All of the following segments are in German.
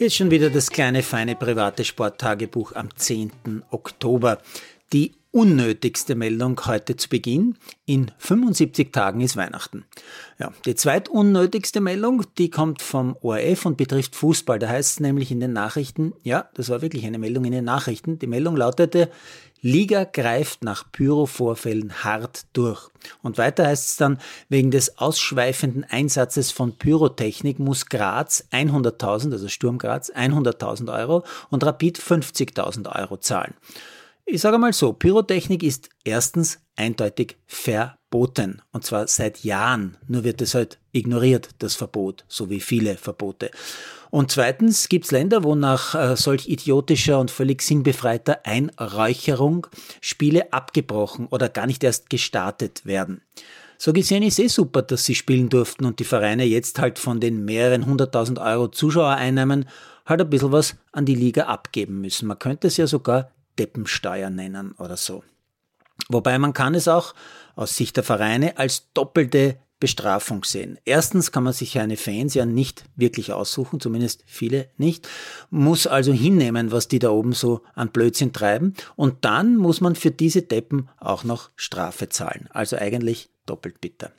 Ist schon wieder das kleine, feine private Sporttagebuch am 10. Oktober. Die unnötigste Meldung heute zu Beginn. In 75 Tagen ist Weihnachten. Ja, die zweitunnötigste Meldung, die kommt vom ORF und betrifft Fußball. Da heißt es nämlich in den Nachrichten, ja, das war wirklich eine Meldung in den Nachrichten. Die Meldung lautete, Liga greift nach Pyro-Vorfällen hart durch. Und weiter heißt es dann, wegen des ausschweifenden Einsatzes von Pyrotechnik muss Graz 100.000, also Sturm Graz, 100.000 Euro und Rapid 50.000 Euro zahlen. Ich sage mal so, Pyrotechnik ist erstens eindeutig verboten. Und zwar seit Jahren. Nur wird es halt ignoriert, das Verbot, so wie viele Verbote. Und zweitens gibt es Länder, wo nach äh, solch idiotischer und völlig sinnbefreiter Einräucherung Spiele abgebrochen oder gar nicht erst gestartet werden. So gesehen ist eh super, dass sie spielen durften und die Vereine jetzt halt von den mehreren hunderttausend Euro Zuschauereinnahmen halt ein bisschen was an die Liga abgeben müssen. Man könnte es ja sogar Deppensteuer nennen oder so. Wobei man kann es auch aus Sicht der Vereine als doppelte Bestrafung sehen. Erstens kann man sich eine Fans ja nicht wirklich aussuchen, zumindest viele nicht, muss also hinnehmen, was die da oben so an Blödsinn treiben und dann muss man für diese Deppen auch noch Strafe zahlen. Also eigentlich doppelt bitter.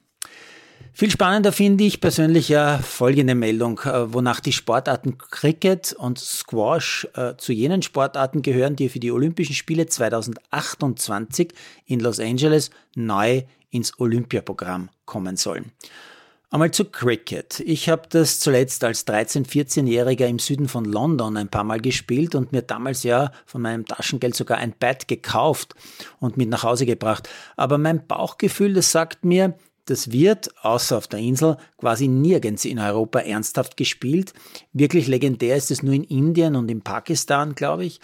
Viel spannender finde ich persönlich ja folgende Meldung, äh, wonach die Sportarten Cricket und Squash äh, zu jenen Sportarten gehören, die für die Olympischen Spiele 2028 in Los Angeles neu ins Olympiaprogramm kommen sollen. Einmal zu Cricket. Ich habe das zuletzt als 13-, 14-Jähriger im Süden von London ein paar Mal gespielt und mir damals ja von meinem Taschengeld sogar ein Bad gekauft und mit nach Hause gebracht. Aber mein Bauchgefühl, das sagt mir, das wird, außer auf der Insel, quasi nirgends in Europa ernsthaft gespielt. Wirklich legendär ist es nur in Indien und in Pakistan, glaube ich.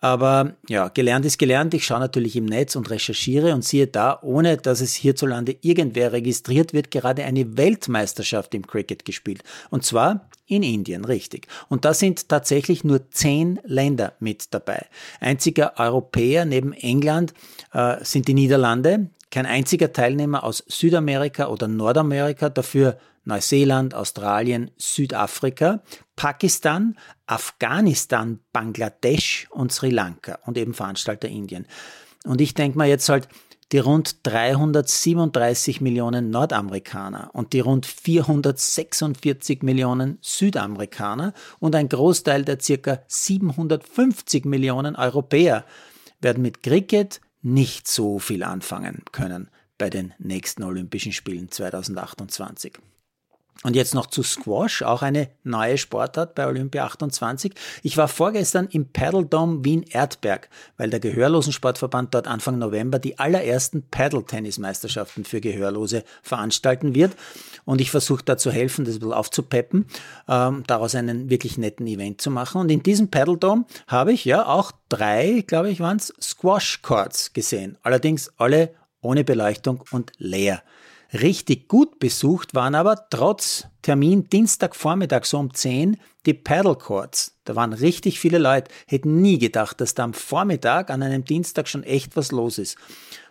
Aber ja, gelernt ist gelernt. Ich schaue natürlich im Netz und recherchiere und siehe da, ohne dass es hierzulande irgendwer registriert wird, gerade eine Weltmeisterschaft im Cricket gespielt. Und zwar in Indien, richtig. Und da sind tatsächlich nur zehn Länder mit dabei. Einziger Europäer neben England äh, sind die Niederlande. Kein einziger Teilnehmer aus Südamerika oder Nordamerika, dafür Neuseeland, Australien, Südafrika, Pakistan, Afghanistan, Bangladesch und Sri Lanka und eben Veranstalter Indien. Und ich denke mal jetzt halt, die rund 337 Millionen Nordamerikaner und die rund 446 Millionen Südamerikaner und ein Großteil der circa 750 Millionen Europäer werden mit Cricket nicht so viel anfangen können bei den nächsten Olympischen Spielen 2028. Und jetzt noch zu Squash, auch eine neue Sportart bei Olympia 28. Ich war vorgestern im Paddle Dome Wien Erdberg, weil der Gehörlosensportverband dort Anfang November die allerersten Paddle-Tennis-Meisterschaften für Gehörlose veranstalten wird. Und ich versuche da zu helfen, das ein bisschen aufzupeppen, ähm, daraus einen wirklich netten Event zu machen. Und in diesem Paddle Dome habe ich ja auch drei, glaube ich, waren es, Squash-Courts gesehen. Allerdings alle ohne Beleuchtung und leer. Richtig gut besucht waren aber trotz Termin Dienstagvormittag so um 10 die Paddle Courts. Da waren richtig viele Leute. Hätten nie gedacht, dass da am Vormittag an einem Dienstag schon echt was los ist.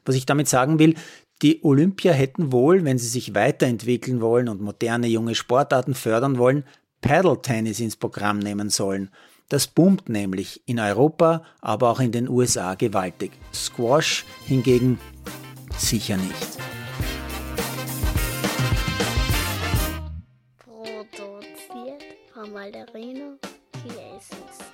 Was ich damit sagen will, die Olympia hätten wohl, wenn sie sich weiterentwickeln wollen und moderne junge Sportarten fördern wollen, Paddle Tennis ins Programm nehmen sollen. Das boomt nämlich in Europa, aber auch in den USA gewaltig. Squash hingegen sicher nicht. Ballerino, hier ist es.